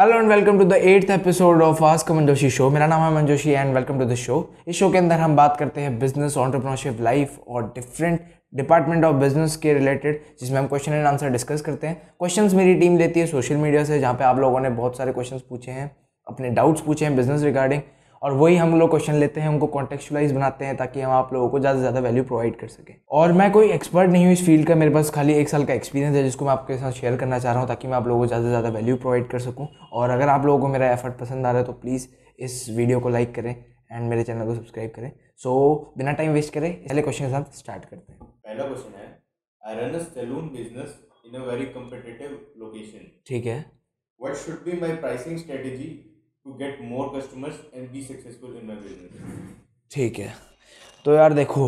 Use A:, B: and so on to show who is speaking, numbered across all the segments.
A: Hello and welcome to the eighth episode of ask Manjoshi show मेरा नाम है Manjoshi and welcome to the show इस show के अंदर हम बात करते हैं बिज़नेस ऑन्टरप्रनरशिप लाइफ और डिफरेंट डिपार्टमेंट ऑफ़ बिज़नेस के रिलेटेड जिसमें हम क्वेश्चन एंड आंसर डिस्कस करते हैं। क्वेश्चन मेरी टीम लेती है सोशल मीडिया से, जहाँ पे आप लोगों ने बहुत सारे क्वेश्चन पूछे हैं, अपने डाउट्स पूछे हैं बिज़नेस रिगार्डिंग और वही हम लोग क्वेश्चन लेते हैं उनको कॉन्टेक्चुलाइज बनाते हैं ताकि हम आप लोगों को ज़्यादा से ज़्यादा वैल्यू प्रोवाइड कर सकें। और मैं कोई एक्सपर्ट नहीं हूँ इस फ़ील्ड का मेरे पास खाली एक साल का एक्सपीरियंस है जिसको मैं आपके साथ शेयर करना चाह रहा हूँ ताकि मैं आप लोगों को ज़्यादा से ज़्यादा वैल्यू प्रोवाइड कर सकूँ। और अगर आप लोगों को मेरा एफर्ट पसंद आ रहा है तो प्लीज़ इस वीडियो को लाइक करें एंड मेरे चैनल को सब्सक्राइब करें। सो so, बिना टाइम वेस्ट करें पहले क्वेश्चन के साथ स्टार्ट करते हैं।
B: पहला क्वेश्चन है I run a salon business in a very competitive location
A: ठीक है।
B: What should be my pricing strategy to get more customers and be successful in business
A: ठीक है। तो यार देखो,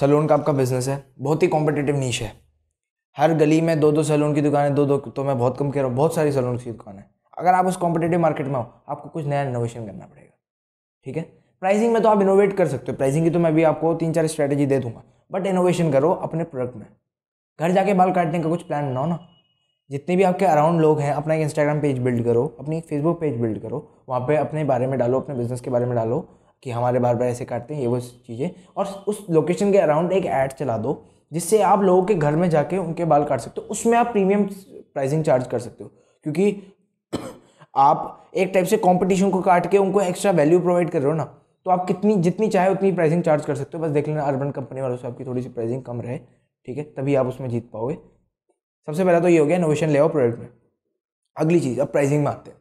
A: सैलून का आपका बिज़नेस है। बहुत ही कॉम्पिटिटिव नीच है। हर गली में दो दो सैलून की दुकानें दो दो तो मैं बहुत कम कह रहा हूँ, बहुत सारी सैलून की दुकानें अगर आप उस कॉम्पिटेटिव मार्केट में हो, आपको कुछ नया इनोवेशन करना पड़ेगा। ठीक है? प्राइसिंग में तो आप इनोवेट कर सकते हो। प्राइसिंग की तो मैं भी आपको तीन चार स्ट्रैटेजी दे दूँगा। बट इनोवेशन करो अपने प्रोडक्ट में। घर जाके बाल काटने का कुछ प्लान बनाओ ना। जितने भी आपके अराउंड लोग हैं, अपना एक इंस्टाग्राम पेज बिल्ड करो, अपनी एक फेसबुक पेज बिल्ड करो, वहाँ पे अपने बारे में डालो, अपने बिज़नेस के बारे में डालो कि हमारे बार बार ऐसे काटते हैं, ये वो चीज़ें और उस लोकेशन के अराउंड एक ऐड चला दो जिससे आप लोगों के घर में जाके उनके बाल काट सकते हो। उसमें आप प्रीमियम प्राइसिंग चार्ज कर सकते हो क्योंकि आप एक टाइप से कॉम्पिटिशन को काट के उनको एक्स्ट्रा वैल्यू प्रोवाइड कर रहे हो ना तो आप कितनी, जितनी चाहे उतनी प्राइसिंग चार्ज कर सकते हो। बस देख लेना अर्बन कंपनी वालों से आपकी थोड़ी सी प्राइसिंग कम रहे, ठीक है? तभी आप उसमें जीत पाओगे। सबसे पहला तो ये हो गया इनोवेशन ले आओ प्रोडक्ट में। अगली चीज़, अब प्राइसिंग में आते हैं।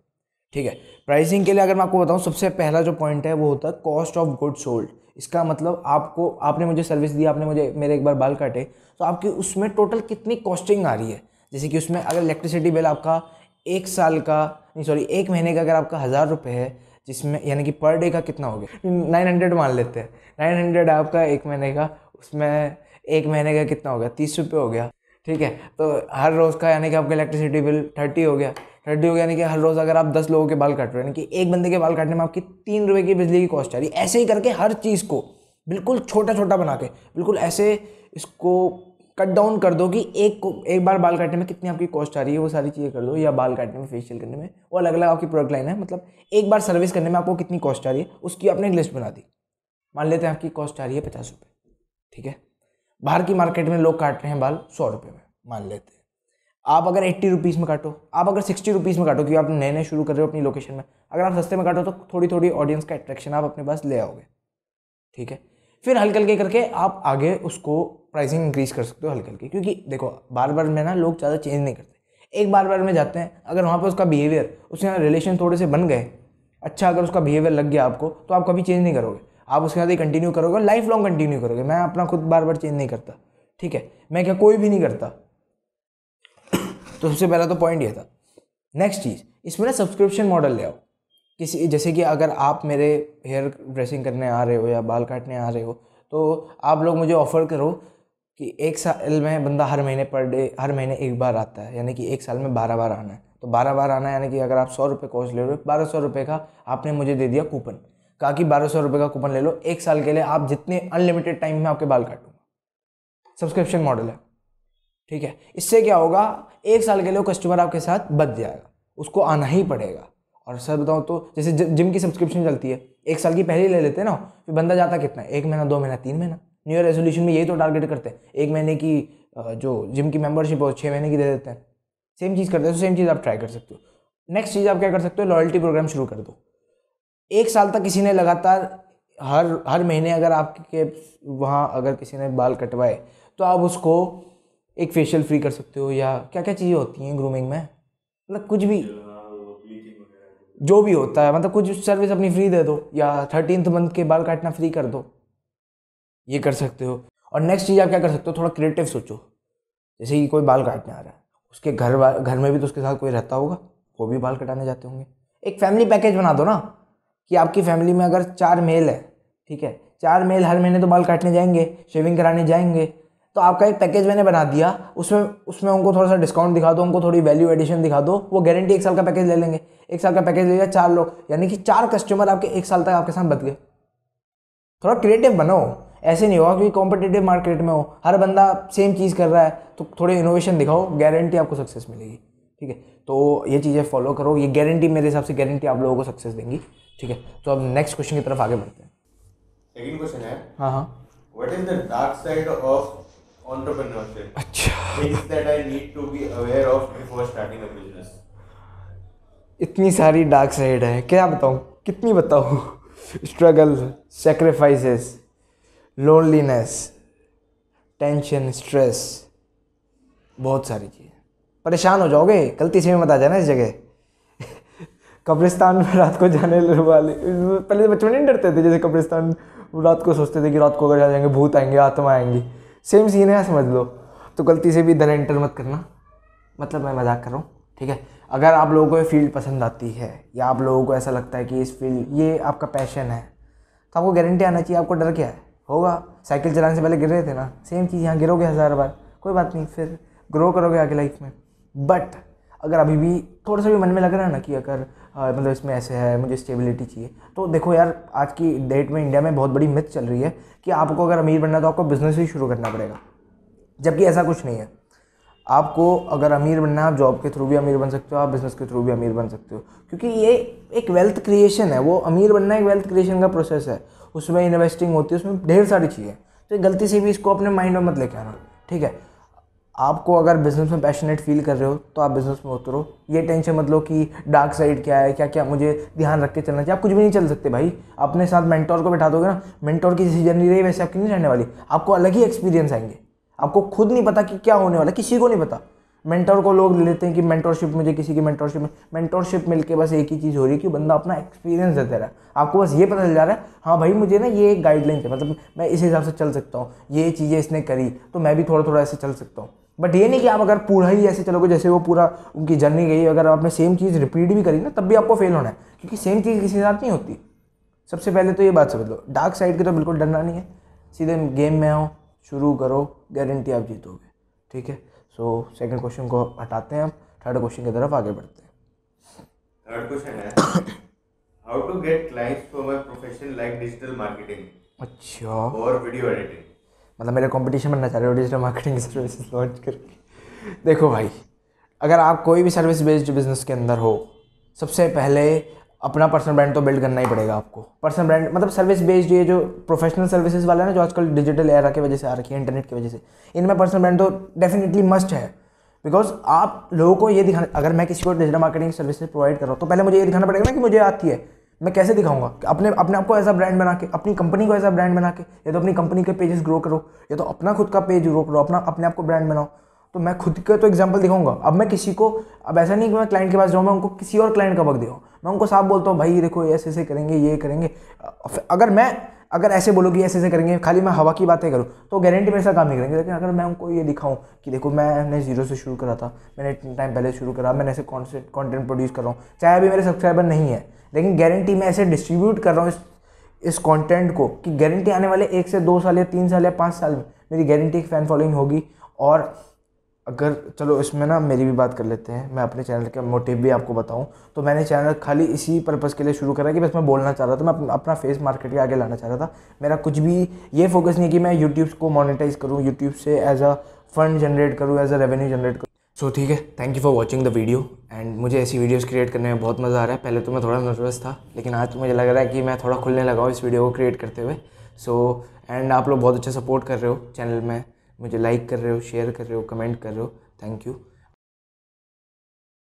A: ठीक है? प्राइसिंग के लिए अगर मैं आपको बताऊँ, सबसे पहला जो पॉइंट है, वो होता है कॉस्ट ऑफ़ गुड सोल्ड इसका मतलब आपको, आपने मुझे सर्विस दी, आपने मुझे, मेरे एक बार बाल काटे तो आपकी उसमें टोटल कितनी कॉस्टिंग आ रही है? जैसे कि उसमें अगर इलेक्ट्रिसिटी बिल आपका एक साल का, नहीं सॉरी एक महीने का अगर आपका हज़ार रुपये है, जिसमें, यानी कि पर डे का कितना हो गया? नाइन हंड्रेड मान लेते हैं। नाइन हंड्रेड आपका एक महीने का, उसमें एक महीने का कितना हो गया? तीस रुपये हो गया। ठीक है? तो हर रोज़ का यानी कि आपका इलेक्ट्रिसिटी बिल थर्टी हो गया। थर्टी हो गया यानी कि हर रोज़ अगर आप दस लोगों के बाल काट रहे हो, यानी कि एक बंदे के बाल काटने में आपकी तीन रुपये की बिजली की कॉस्ट आ रही है ऐसे ही करके हर चीज़ को बिल्कुल छोटा छोटा बना के, बिल्कुल ऐसे इसको कट डाउन कर दो कि एक को, एक बार बाल काटने में कितनी आपकी कॉस्ट आ रही है, वो सारी चीज़ें कर दो या बाल काटने में फेशियल करने में। वो अलग अलग आपकी प्रोडक्ट लाइन है। मतलब एक बार सर्विस करने में आपको कितनी कॉस्ट आ रही है, उसकी आपने एक लिस्ट बना दी। मान लेते हैं आपकी कॉस्ट आ रही है पचास रुपये ठीक है? बाहर की मार्केट में लोग काट रहे हैं बाल सौ रुपये में, मान लेते हैं। आप अगर एट्टी रुपीज़ में काटो, आप अगर सिक्सटी रुपीज़ में काटो, क्योंकि आप नए नए शुरू कर रहे हो अपनी लोकेशन में, अगर आप सस्ते में काटो तो थोड़ी थोड़ी ऑडियंस का अट्रैक्शन आप अपने पास ले आओगे। ठीक है? फिर हल्के हल्के करके आप आगे उसको प्राइसिंग इंक्रीज कर सकते हो हल्के हल्के क्योंकि देखो बार बार में ना लोग ज़्यादा चेंज नहीं करते। एक बार बार में जाते हैं, अगर वहाँ पर उसका बिहेवियर उसके रिलेशन थोड़े से बन गए अच्छा अगर उसका बिहेवियर लग गया आपको तो आप कभी चेंज नहीं करोगे। आप उसके साथ ही कंटिन्यू करोगे लाइफ लॉन्ग कंटिन्यू करोगे। मैं अपना खुद बार बार चेंज नहीं करता, ठीक है? मैं क्या कोई भी नहीं करता। तो सबसे पहला तो पॉइंट ये था। नेक्स्ट चीज़, इसमें ना सब्सक्रिप्शन मॉडल ले आओ। किसी, जैसे कि अगर आप मेरे हेयर ड्रेसिंग करने आ रहे हो या बाल काटने आ रहे हो तो आप लोग मुझे ऑफ़र करो कि एक साल में बंदा हर महीने पर डे हर महीने एक बार आता है, यानी कि एक साल में बारह बार आना है। तो बारह बार आना है, यानी कि अगर आप सौ रुपये कॉस्ट ले रहे हो, बारह सौ रुपये का आपने मुझे दे दिया कूपन कहा कि बारह सौ रुपये का कूपन ले लो, एक साल के लिए आप जितने अनलिमिटेड टाइम में आपके बाल काटूँगा सब्सक्रिप्शन मॉडल है। ठीक है? इससे क्या होगा? एक साल के लिए कस्टमर आपके साथ बच जाएगा। उसको आना ही पड़ेगा। और सर बताऊँ तो जैसे जिम की सब्सक्रिप्शन चलती है, एक साल की पहले ले लेते हैं ना, फिर बंदा जाता कितना? एक महीना, दो महीना, तीन महीना। न्यू ईयर रेजोल्यूशन में यही तो टारगेट करते हैं। एक महीने की जो जिम की मेंबरशिप हो छः महीने की दे देते हैं। सेम चीज़ करते हैं तो सेम चीज़ आप ट्राई कर सकते हो। नेक्स्ट चीज़ आप क्या कर सकते हो? लॉयल्टी प्रोग्राम शुरू कर दो। एक साल तक किसी ने लगातार हर हर महीने अगर आपके वहाँ अगर किसी ने बाल कटवाए तो आप उसको एक फेशियल फ्री कर सकते हो या क्या क्या चीज़ें होती हैं ग्रूमिंग में? मतलब कुछ भी। जो भी। होता है मतलब कुछ सर्विस अपनी फ्री दे दो या थर्टीनथ मंथ के बाल काटना फ्री कर दो। ये कर सकते हो। और नेक्स्ट चीज़ आप क्या कर सकते हो? थोड़ा क्रिएटिव सोचो। जैसे कि कोई बाल काटने आ रहा है। उसके घर घर में भी तो उसके साथ कोई रहता होगा। वो भी बाल कटाने जाते होंगे। एक फैमिली पैकेज बना दो ना। कि आपकी फैमिली में अगर चार मेल है, ठीक है? चार मेल हर महीने तो बाल काटने जाएँगे शेविंग कराने जाएँगे। तो आपका एक पैकेज मैंने बना दिया, उसमें उसमें उनको थोड़ा सा डिस्काउंट दिखा दो, उनको थोड़ी वैल्यू एडिशन दिखा दो, वो गारंटी एक साल का पैकेज ले लेंगे। एक साल का पैकेज ले लिया चार लोग, यानी कि चार कस्टमर आपके एक साल तक आपके साथ बच गए। थोड़ा क्रिएटिव बनो ऐसे नहीं होगा क्योंकि कॉम्पिटेटिव मार्केट में हो। हर बंदा सेम चीज़ कर रहा है तो थोड़े इनोवेशन दिखाओ गारंटी आपको सक्सेस मिलेगी, ठीक है? तो ये चीज़ें फॉलो करो, ये गारंटी मेरे हिसाब से गारंटी आप लोगों को सक्सेस देंगी। ठीक है? तो अब नेक्स्ट क्वेश्चन की तरफ़ आगे बढ़ते हैं।
B: सेकंड क्वेश्चन है
A: हाँ हाँ।
B: What is the dark side of entrepreneurship
A: अच्छा।
B: Things that I need to be aware of before starting a business
A: इतनी सारी डार्क साइड है। क्या बताऊँ? कितनी बताऊँ? Struggle sacrifices loneliness tension stress बहुत सारी चीज़ें। परेशान हो जाओगे? गलती से भी मत आ जाना इस जगह। कब्रिस्तान में रात को जाने वाले पहले तो बचपन नहीं डरते थे, जैसे कब्रिस्तान रात को सोचते थे कि रात को अगर जा जाएँगे, भूत आएँगे, आत्मा आएँगी। सेम सीन है, समझ लो। तो गलती से भी इधर एंटर मत करना। मतलब मैं मज़ाक कर रहा हूँ, ठीक है? अगर आप लोगों को ये फ़ील्ड पसंद आती है, या आप लोगों को ऐसा लगता है कि इस फ़ील्ड ये आपका पैशन है तो आपको गारंटी आना चाहिए, आपको डर क्या है? होगा। साइकिल चलाने से पहले गिर रहे थे ना? सेम चीज़ यहाँ गिरोगे हज़ार बार। कोई बात नहीं, फिर ग्रो करोगे आगे लाइफ में। बट अगर अभी भी थोड़ा सा भी मन में लग रहा है ना कि अगर मतलब इसमें ऐसे है, मुझे स्टेबिलिटी चाहिए। तो देखो यार, आज की डेट में इंडिया में बहुत बड़ी मिथ चल रही है कि आपको अगर अमीर बनना है तो आपको बिज़नेस ही शुरू करना पड़ेगा। जबकि ऐसा कुछ नहीं है। आपको अगर अमीर बनना है, आप जॉब के थ्रू भी अमीर बन सकते हो, आप बिज़नेस के थ्रू भी अमीर बन सकते हो। क्योंकि ये एक वेल्थ क्रिएशन है। वो अमीर बनना एक वेल्थ क्रिएशन का प्रोसेस है। उसमें इन्वेस्टिंग होती है, उसमें ढेर सारी चीज़ें। तो गलती से भी इसको अपने माइंड में मत लेके आना। ठीक है? आपको अगर बिज़नेस में पैशनेट फील कर रहे हो तो आप बिज़नेस में उतरो। ये टेंशन मत लो कि डार्क साइड क्या है क्या क्या मुझे ध्यान रख के चलना चाहिए। आप कुछ भी नहीं चल सकते भाई। अपने साथ मेंटोर को बैठा दोगे ना मेंटोर की जैसी जर्नी रही, वैसे आपकी नहीं रहने वाली। आपको अलग ही एक्सपीरियंस आएँगे। आपको खुद नहीं पता कि क्या होने वाला किसी को नहीं पता। मेंटोर को लोग लेते हैं कि मेंटोरशिप मुझे किसी की मेंटोरशिप में मेंटोरशिप मिलके बस एक ही चीज़ हो रही है कि बंदा अपना एक्सपीरियंस देता रहा। है आपको बस ये पता चल जा रहा है हाँ भाई मुझे ना ये गाइडलाइन है मतलब मैं इस हिसाब से चल सकता हूँ, ये चीज़ें इसने करी तो मैं भी थोड़ा थोड़ा ऐसे चल सकता हूँ। बट ये नहीं कि आप अगर पूरा ही ऐसे चलोगे जैसे वो पूरा उनकी जर्नी गई अगर आपने सेम चीज़ रिपीट भी करी ना तब भी आपको फेल होना है। क्योंकि सेम चीज़ किसी के साथ नहीं होती। सबसे पहले तो ये बात समझ लो। डार्क साइड की तो बिल्कुल डरना नहीं है। सीधे गेम में आओ शुरू करो गारंटी आप जीतोगे। ठीक है? सो सेकंड क्वेश्चन को हटाते हैं हम थर्ड क्वेश्चन की तरफ़ आगे बढ़ते हैं।
B: थर्ड क्वेश्चन है how to get clients for my profession like digital marketing
A: अच्छा।
B: और वीडियो एडिटिंग
A: मतलब मेरे कंपटीशन बनना चाह रहे हो डिजिटल मार्केटिंग सर्विसेज़ लॉन्च करके देखो भाई, अगर आप कोई भी सर्विस बेस्ड बिज़नेस के अंदर हो, सबसे पहले अपना पर्सनल ब्रांड तो बिल्ड करना ही पड़ेगा आपको। पर्सनल ब्रांड मतलब सर्विस बेस्ड ये जो प्रोफेशनल सर्विसेज़ वाला है ना, जो आजकल डिजिटल एरा की वजह से आ रखी है इंटरनेट की वजह से, इनमें पर्सनल ब्रांड तो डेफिनेटली मस्ट है। बिकॉज़ आप लोगों को ये दिखाना, अगर मैं किसी को डिजिटल मार्केटिंग सर्विसेज़ प्रोवाइड कर रहा हूँ तो पहले मुझे ये दिखाना पड़ेगा ना कि मुझे आती है। मैं कैसे दिखाऊँगा? अपने अपने आप को ऐसा ब्रांड बना के, अपनी कंपनी को ऐसा ब्रांड बना के, या तो अपनी कंपनी के पेजेस ग्रो करो, या तो अपना खुद का पेज ग्रो करो, अपना, अपने आप को ब्रांड बनाओ। तो मैं खुद का तो एग्ज़ाम्पल दिखाऊँगा। अब मैं किसी को, अब ऐसा नहीं कि मैं क्लाइंट के पास जाऊँ, मैं उनको किसी और क्लाइंट का वक्त दिखाऊँ। मैं उनको साफ़ बोलता हूँ, भाई देखो ऐसे ऐसे करेंगे, ये करेंगे। अगर मैं अगर ऐसे बोलोगी, ऐसे ऐसे करेंगे, खाली मैं हवा की बातें करूँ तो गारंटी मेरे साथ काम नहीं करेंगे। लेकिन अगर मैं उनको ये दिखाऊँ कि देखो, मैंने ज़ीरो से शुरू करा था, मैंने इतने टाइम पहले शुरू करा, मैंने ऐसे कॉन्टेंट प्रोड्यूस कर रहा हूँ, चाहे अभी मेरे सब्सक्राइबर नहीं है, लेकिन गारंटी मैं ऐसे डिस्ट्रीब्यूट कर रहा हूँ इस इस कंटेंट को कि गारंटी आने वाले एक से दो साल या तीन साल या पाँच साल में मेरी गारंटी एक फ़ैन फॉलोइंग होगी और अगर, चलो इसमें ना मेरी भी बात कर लेते हैं। मैं अपने चैनल का मोटिव भी आपको बताऊँ। तो मैंने चैनल खाली इसी पर्पज़ के लिए शुरू करा कि बस मैं बोलना चाह रहा था, मैं अपना फेस मार्केट के आगे लाना चाह रहा था। मेरा कुछ भी ये फोकस नहीं कि मैं यूट्यूब को मोनिटाइज करूँ यूट्यूब से एज अ फंड जनरेट करूँ एज अ रेवेन्यू जनरेट करूँ। सो ठीक है thank you for watching the video and मुझे ऐसी वीडियोज़ क्रिएट करने में बहुत मज़ा आ रहा है। पहले तो मैं थोड़ा नर्वस था, लेकिन आज तो मुझे लग रहा है कि मैं थोड़ा खुलने लगा हूँ इस वीडियो को क्रिएट करते हुए। सो एंड आप लोग बहुत अच्छा सपोर्ट कर रहे हो चैनल में। मुझे लाइक कर रहे हो शेयर कर रहे हो कमेंट कर रहे हो. Thank you